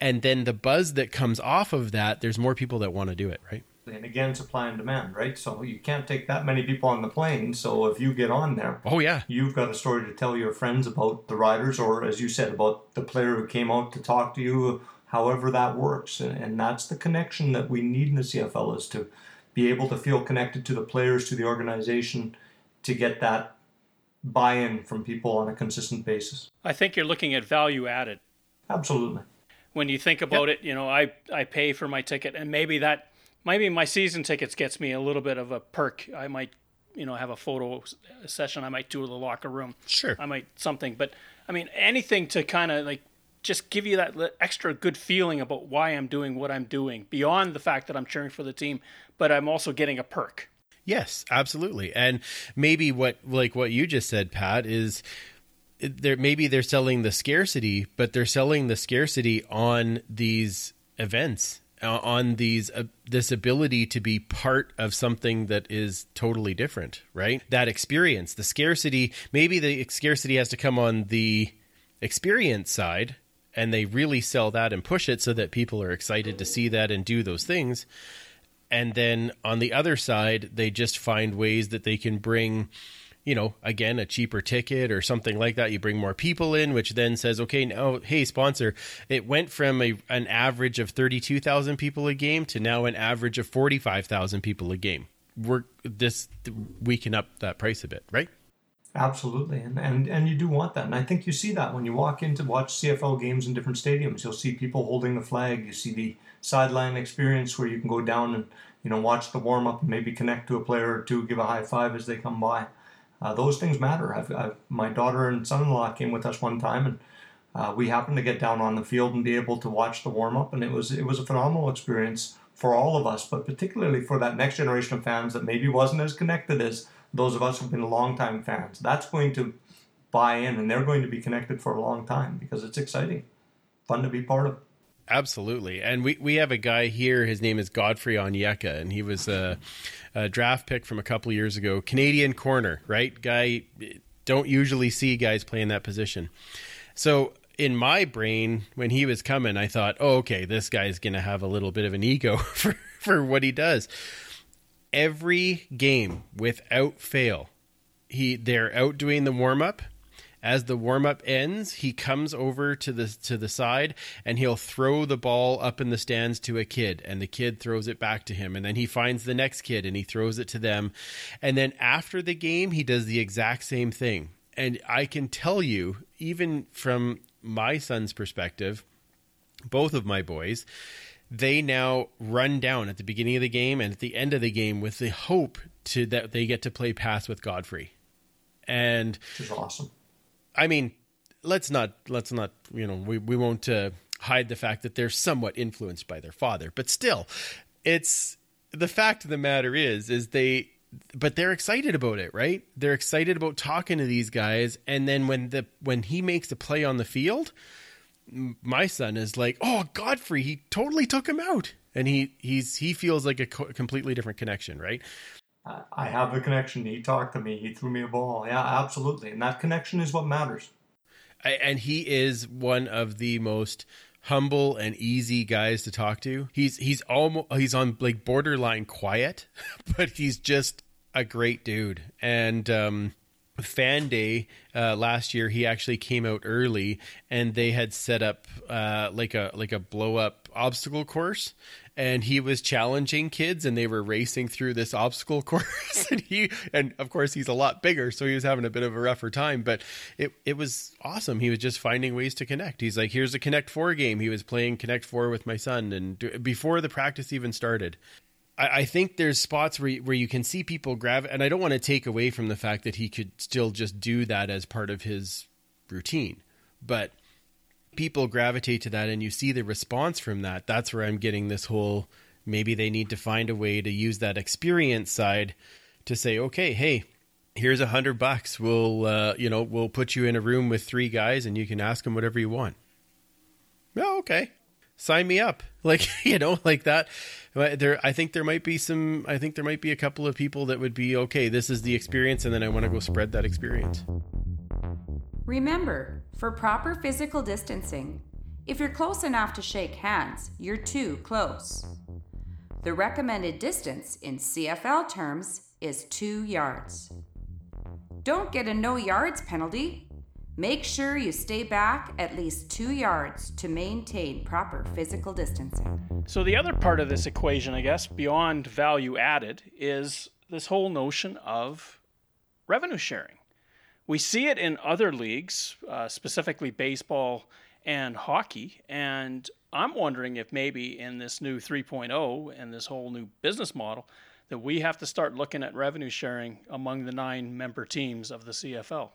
Speaker 6: And then the buzz that comes off of that, there's more people that want to do it, right?
Speaker 5: And again, supply and demand, right? So you can't take that many people on the plane. So if you get on there,
Speaker 6: oh yeah,
Speaker 5: you've got a story to tell your friends about the riders, or as you said, about the player who came out to talk to you, however that works. And, and that's the connection that we need in the CFL is to be able to feel connected to the players, to the organization, to get that buy-in from people on a consistent basis.
Speaker 7: I think you're looking at value added.
Speaker 5: Absolutely.
Speaker 7: When you think about yep. it, you know, I I pay for my ticket and maybe that maybe my season tickets gets me a little bit of a perk. I might, you know, have a photo session I might do in the locker room.
Speaker 6: Sure.
Speaker 7: I might something, but I mean anything to kind of like just give you that extra good feeling about why I'm doing what I'm doing beyond the fact that I'm cheering for the team, but I'm also getting a perk.
Speaker 6: Yes, absolutely. And maybe what like what you just said Pat is there maybe they're selling the scarcity, but they're selling the scarcity on these events uh, on these uh, this ability to be part of something that is totally different, right? That experience, the scarcity, maybe the scarcity has to come on the experience side and they really sell that and push it so that people are excited to see that and do those things. And then on the other side, they just find ways that they can bring, you know, again, a cheaper ticket or something like that. You bring more people in, which then says, okay, now, hey, sponsor, it went from a, an average of 32,000 people a game to now an average of 45,000 people a game. We're this, we can up that price a bit, right?
Speaker 5: Absolutely, and, and and you do want that, and I think you see that when you walk in to watch CFL games in different stadiums. You'll see people holding the flag. You see the sideline experience where you can go down and you know watch the warm up and maybe connect to a player or two, give a high five as they come by. Uh, those things matter. I've, I've, my daughter and son-in-law came with us one time, and Uh, we happened to get down on the field and be able to watch the warm up, and it was it was a phenomenal experience for all of us, but particularly for that next generation of fans that maybe wasn't as connected as those of us who've been longtime fans. That's going to buy in, and they're going to be connected for a long time because it's exciting, fun to be part of.
Speaker 6: Absolutely. And we, we have a guy here. His name is Godfrey Onyeka, and he was a, a draft pick from a couple years ago. Canadian corner, right? Guy, don't usually see guys playing that position. So in my brain, when he was coming, I thought, oh, okay, this guy's going to have a little bit of an ego for, for what he does. Every game, without fail, he they're out doing the warm up as the warm up ends, he comes over to the to the side and he'll throw the ball up in the stands to a kid, and the kid throws it back to him, and then he finds the next kid and he throws it to them, and then after the game, he does the exact same thing. And I can tell you, even from my son's perspective, both of my boys, they now run down at the beginning of the game and at the end of the game with the hope to that they get to play pass with Godfrey. And
Speaker 5: which is awesome.
Speaker 6: I mean, let's not let's not you know we we won't uh, hide the fact that they're somewhat influenced by their father, but still, it's the fact of the matter is is they but they're excited about it, right? They're excited about talking to these guys, and then when the when he makes the play on the field, my son is like, "Oh, Godfrey, he totally took him out," and he he's he feels like a co- completely different connection, right?
Speaker 5: I have the connection. He talked to me. He threw me a ball. Yeah, absolutely. And that connection is what matters.
Speaker 6: And he is one of the most humble and easy guys to talk to. He's he's almost he's on like borderline quiet, but he's just a great dude. And um fan day uh, last year he actually came out early and they had set up uh, like a like a blow up obstacle course. And he was challenging kids and they were racing through this obstacle course. And he and of course he's a lot bigger so he was having a bit of a rougher time but it it was awesome. He was just finding ways to connect. He's like here's a connect 4 game. He was playing connect 4 with my son and do, before the practice even started I, I think there's spots where where you can see people grab and I don't want to take away from the fact that he could still just do that as part of his routine but people gravitate to that and you see the response from that, that's where I'm getting this whole maybe they need to find a way to use that experience side to say, okay, hey, here's a hundred bucks. We'll, uh, you know, we'll put you in a room with three guys and you can ask them whatever you want. Oh, okay. Sign me up. Like, you know, like that. There, I think there might be some, I think there might be a couple of people that would be, okay, this is the experience. And then I want to go spread that experience.
Speaker 1: Remember, for proper physical distancing, if you're close enough to shake hands, you're too close. The recommended distance in CFL terms is two yards. Don't get a no yards penalty. Make sure you stay back at least two yards to maintain proper physical distancing.
Speaker 7: So, the other part of this equation, I guess, beyond value added, is this whole notion of revenue sharing. We see it in other leagues, uh, specifically baseball and hockey. And I'm wondering if maybe in this new 3.0 and this whole new business model, that we have to start looking at revenue sharing among the nine member teams of the CFL.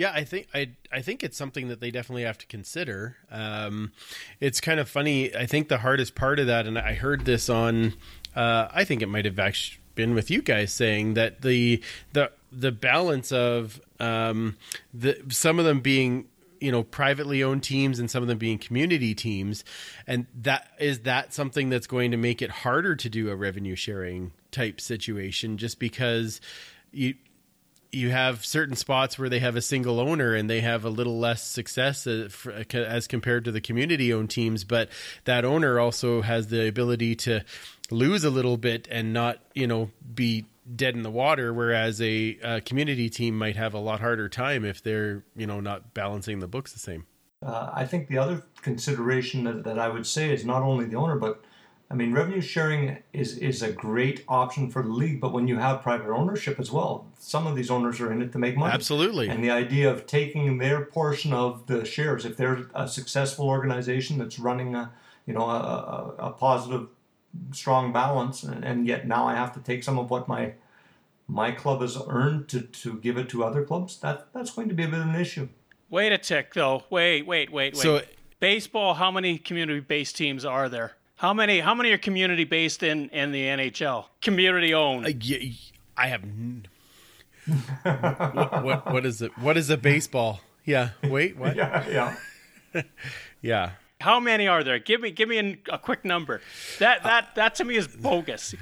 Speaker 6: Yeah, I think I I think it's something that they definitely have to consider. Um, it's kind of funny. I think the hardest part of that, and I heard this on, uh, I think it might have actually been with you guys saying that the the the balance of um, the some of them being you know privately owned teams and some of them being community teams and that is that something that's going to make it harder to do a revenue sharing type situation just because you you have certain spots where they have a single owner and they have a little less success as compared to the community owned teams but that owner also has the ability to lose a little bit and not you know be dead in the water whereas a, a community team might have a lot harder time if they're you know not balancing the books the same.
Speaker 5: Uh, i think the other consideration that, that i would say is not only the owner but I mean, revenue sharing is, is a great option for the league, but when you have private ownership as well, some of these owners are in it to make money.
Speaker 6: Absolutely.
Speaker 5: And the idea of taking their portion of the shares, if they're a successful organization that's running a, you know, a, a, a positive, strong balance, and, and, yet now I have to take some of what my my club has earned to, to give it to other clubs, that that's going to be a bit of an issue.
Speaker 7: Wait a tick, though. Wait, wait, wait, wait.
Speaker 6: So-
Speaker 7: baseball. How many community-based teams are there? How many? How many are community-based in in the NHL? Community-owned.
Speaker 6: Uh, y- I have. N- what, what what is it? What is a baseball? Yeah. Wait. What?
Speaker 5: Yeah, yeah.
Speaker 6: Yeah.
Speaker 7: How many are there? Give me give me a, a quick number. That that that to me is bogus.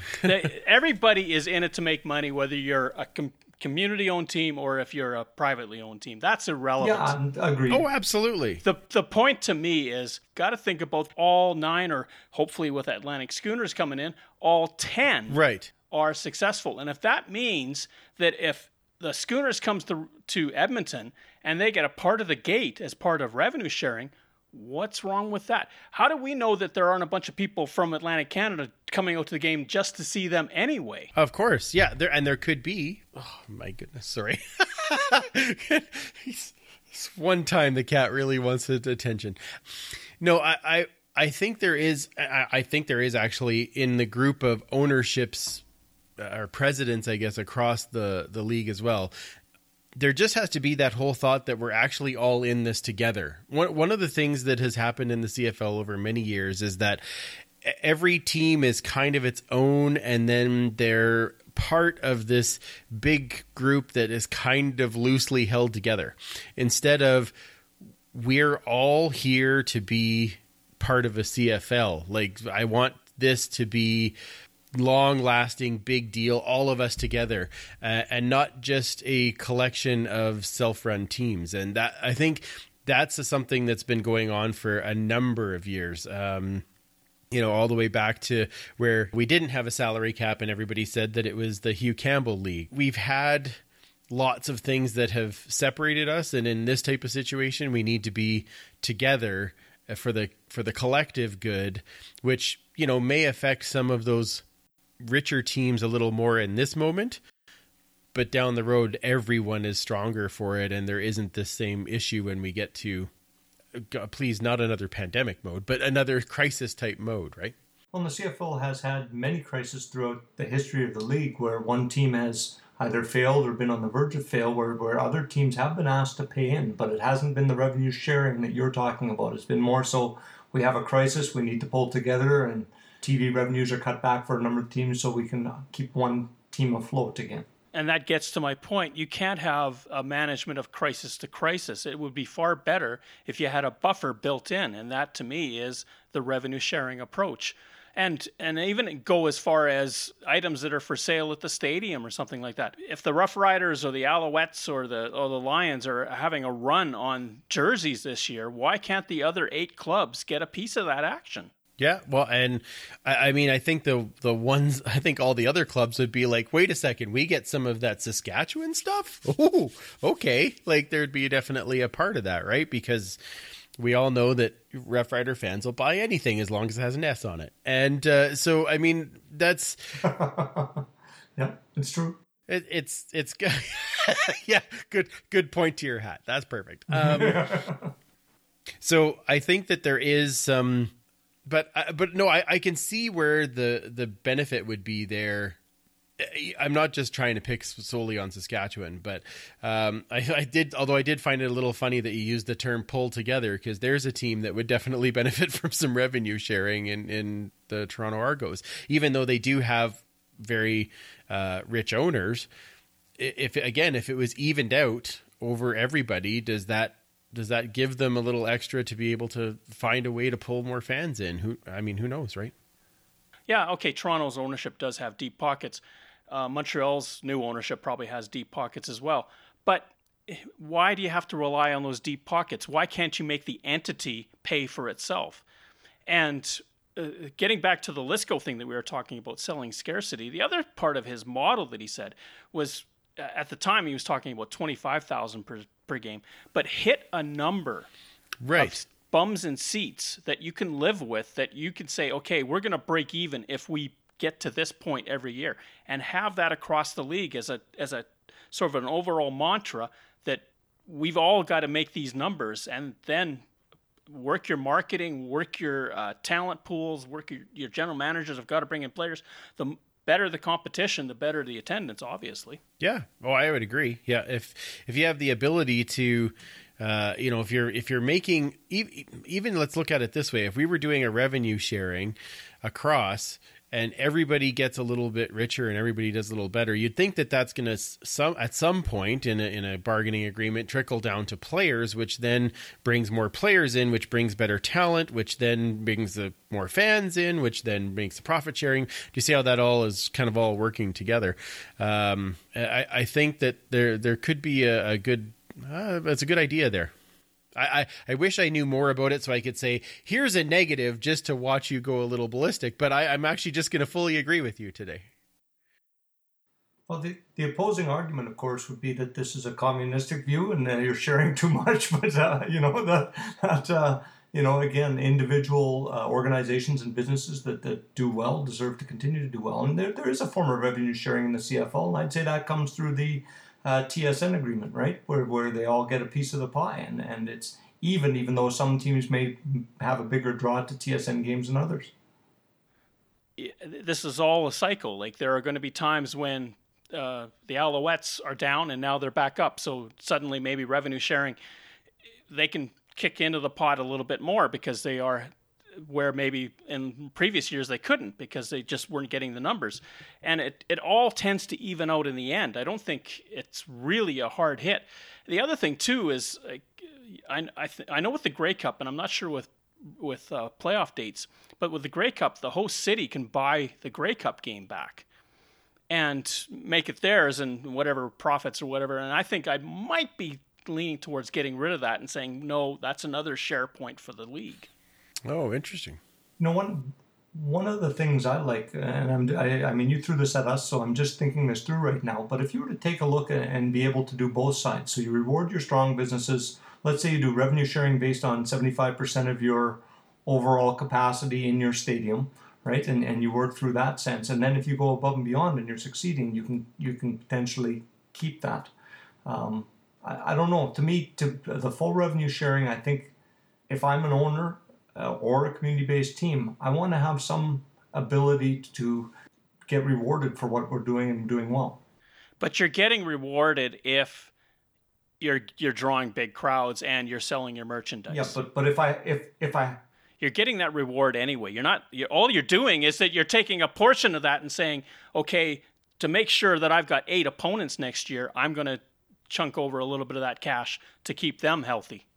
Speaker 7: Everybody is in it to make money, whether you're a com- community-owned team or if you're a privately owned team. That's irrelevant.
Speaker 5: Yeah, I'm- agreed.
Speaker 6: Oh, absolutely.
Speaker 7: The the point to me is got to think about all nine, or hopefully with Atlantic Schooners coming in, all ten
Speaker 6: Right.
Speaker 7: are successful. And if that means that if the Schooners comes to to Edmonton and they get a part of the gate as part of revenue sharing, what's wrong with that? How do we know that there aren't a bunch of people from Atlantic Canada coming out to the game just to see them anyway?
Speaker 6: Of course. Yeah. There and there could be. Oh my goodness. Sorry. It's one time the cat really wants attention. No, I. I I think there is. I I think there is actually in the group of ownerships uh, or presidents, I guess, across the the league as well. There just has to be that whole thought that we're actually all in this together. One one of the things that has happened in the CFL over many years is that every team is kind of its own and then they're part of this big group that is kind of loosely held together instead of we're all here to be part of a CFL. Like I want this to be long lasting big deal all of us together uh, and not just a collection of self-run teams and that i think that's something that's been going on for a number of years um, you know, all the way back to where we didn't have a salary cap and everybody said that it was the Hugh Campbell League. We've had lots of things that have separated us and in this type of situation we need to be together for the for the collective good which you know may affect some of those richer teams a little more in this moment but down the road everyone is stronger for it and there isn't the same issue when we get to God, please not another pandemic mode but another crisis type mode right
Speaker 5: Well, the CFL has had many crises throughout the history of the league where one team has either failed or been on the verge of fail, where, where other teams have been asked to pay in, but it hasn't been the revenue sharing that you're talking about. It's been more so we have a crisis, we need to pull together, and TV revenues are cut back for a number of teams so we can keep one team afloat again.
Speaker 7: And that gets to my point. You can't have a management of crisis to crisis. It would be far better if you had a buffer built in, and that to me is the revenue sharing approach. And and even go as far as items that are for sale at the stadium or something like that. If the Rough Riders or the Alouettes or the or the Lions are having a run on jerseys this year, why can't the other eight clubs get a piece of that action?
Speaker 6: Yeah, well, and I, I mean, I think the the ones I think all the other clubs would be like, wait a second, we get some of that Saskatchewan stuff. Oh, okay, like there'd be definitely a part of that, right? Because we all know that Rough Rider fans will buy anything as long as it has an S on it, and uh, so I mean, that's
Speaker 5: Yeah, it's true.
Speaker 6: it, it's it's good. yeah, good good point to your hat. That's perfect. Um, so I think that there is some, but uh, but no, I, I can see where the the benefit would be there. I'm not just trying to pick solely on Saskatchewan, but um, I, I did. Although I did find it a little funny that you used the term "pull together" because there's a team that would definitely benefit from some revenue sharing in in the Toronto Argos, even though they do have very uh, rich owners. If again, if it was evened out over everybody, does that does that give them a little extra to be able to find a way to pull more fans in? Who I mean, who knows, right?
Speaker 7: Yeah, okay. Toronto's ownership does have deep pockets. Uh, Montreal's new ownership probably has deep pockets as well. But eh, why do you have to rely on those deep pockets? Why can't you make the entity pay for itself? And uh, getting back to the Lysko thing that we were talking about, selling scarcity, the other part of his model that he said was uh, at the time he was talking about 25,000 per, per game, but hit a number
Speaker 6: Right.
Speaker 7: of bums and seats that you can live with that you can say okay we're going to break even if we get to this point every year and have that across the league as a as a sort of an overall mantra that we've all got to make these numbers and then work your marketing work your uh, talent pools work your, your general managers have got to bring in players the better the competition the better the attendance obviously
Speaker 6: Yeah. Oh, I would agree. Yeah. If if you have the ability to Uh, you know, if you're if you're making even let's look at it this way: if we were doing a revenue sharing across, and everybody gets a little bit richer and everybody does a little better, you'd think that that's going to some at some point in a, in a bargaining agreement trickle down to players, which then brings more players in, which brings better talent, which then brings the more fans in, which then makes the profit sharing. Do you see how that all is kind of all working together? Um, I, I, think that there there could be a, a good uh, it's a good idea there. I, I, I, wish I knew more about it so I could say, here's a negative just to watch you go a little ballistic, but I, I'm actually just going to fully agree with you today.
Speaker 5: Well, the, the opposing argument, of course, would be that this is a communistic view and that you're sharing too much. But, uh, you know, that, that uh, you know, again, individual uh, organizations and businesses that, that do well deserve to continue to do well. And there, there is a form of revenue sharing in the CFL, and I'd say that comes through the uh, TSN agreement, right? Where, where they all get a piece of the pie, and, and it's even, even though some teams may have a bigger draw to TSN games than others.
Speaker 7: This is all a cycle. Like there are going to be times when uh, the Alouettes are down and now they're back up. So suddenly, maybe revenue sharing, they can kick into the pot a little bit more because they are where maybe in previous years they couldn't because they just weren't getting the numbers. And it, it all tends to even out in the end. I don't think it's really a hard hit. The other thing, too, is I, I, th- I know with the Grey Cup, and I'm not sure with with uh, playoff dates, but with the Grey Cup, the host city can buy the Grey Cup game back and make it theirs and whatever profits or whatever. And I think I might be leaning towards getting rid of that and saying, no, that's another share point for the league.
Speaker 6: Oh, interesting.
Speaker 5: You know, one one of the things I like, and I'm, I, I mean, you threw this at us, so I'm just thinking this through right now. But if you were to take a look and be able to do both sides, so you reward your strong businesses. Let's say you do revenue sharing based on 75% of your overall capacity in your stadium, right? And and you work through that sense. And then if you go above and beyond and you're succeeding, you can you can potentially keep that. Um, I, I don't know. To me, to the full revenue sharing, I think if I'm an owner uh, or a community based team, I want to have some ability to get rewarded for what we're doing and doing well.
Speaker 7: But you're getting rewarded if you're you're drawing big crowds and you're selling your merchandise.
Speaker 5: Yeah, but but if I if if I
Speaker 7: you're getting that reward anyway. You're not you're, all you're doing is that you're taking a portion of that and saying, "Okay, to make sure that I've got 8 opponents next year, I'm going to chunk over a little bit of that cash to keep them healthy."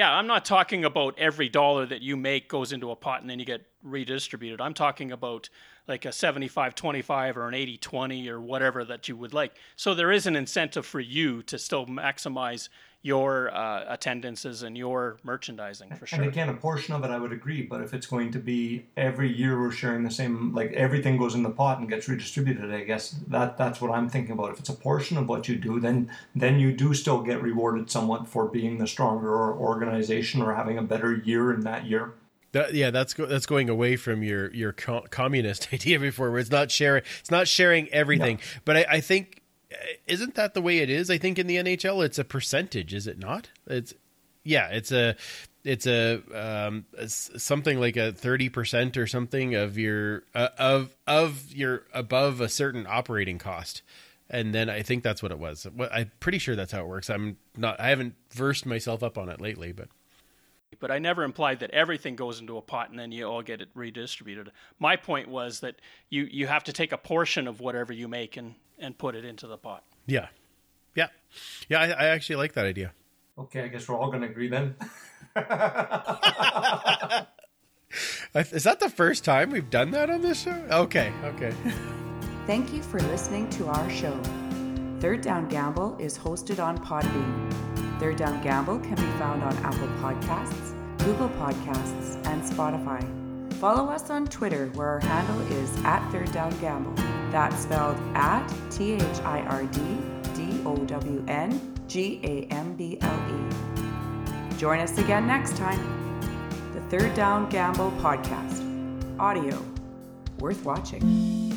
Speaker 7: Yeah, I'm not talking about every dollar that you make goes into a pot and then you get redistributed. I'm talking about like a 75 25 or an 80 20 or whatever that you would like. So there is an incentive for you to still maximize your uh, attendances and your merchandising for sure.
Speaker 5: And again, a portion of it I would agree, but if it's going to be every year we're sharing the same, like everything goes in the pot and gets redistributed, I guess that that's what I'm thinking about. If it's a portion of what you do, then then you do still get rewarded somewhat for being the stronger organization or having a better year in that year.
Speaker 6: That, yeah, that's go, that's going away from your your co- communist idea before, where it's not sharing it's not sharing everything. No. But I, I think isn't that the way it is? I think in the NHL, it's a percentage, is it not? It's yeah, it's a it's a um, something like a thirty percent or something of your uh, of of your above a certain operating cost, and then I think that's what it was. I'm pretty sure that's how it works. I'm not. I haven't versed myself up on it lately, but
Speaker 7: but I never implied that everything goes into a pot and then you all get it redistributed. My point was that you you have to take a portion of whatever you make and and put it into the pot.
Speaker 6: Yeah, yeah, yeah. I, I actually like that idea.
Speaker 5: Okay, I guess we're all going to agree then.
Speaker 6: Is that the first time we've done that on this show? Okay, okay.
Speaker 1: Thank you for listening to our show. Third Down Gamble is hosted on Podbean. Third Down Gamble can be found on Apple Podcasts, Google Podcasts, and Spotify. Follow us on Twitter where our handle is at Third Down Gamble. That's spelled at T H I R D D O W N G A M B L E. Join us again next time. The Third Down Gamble Podcast. Audio worth watching.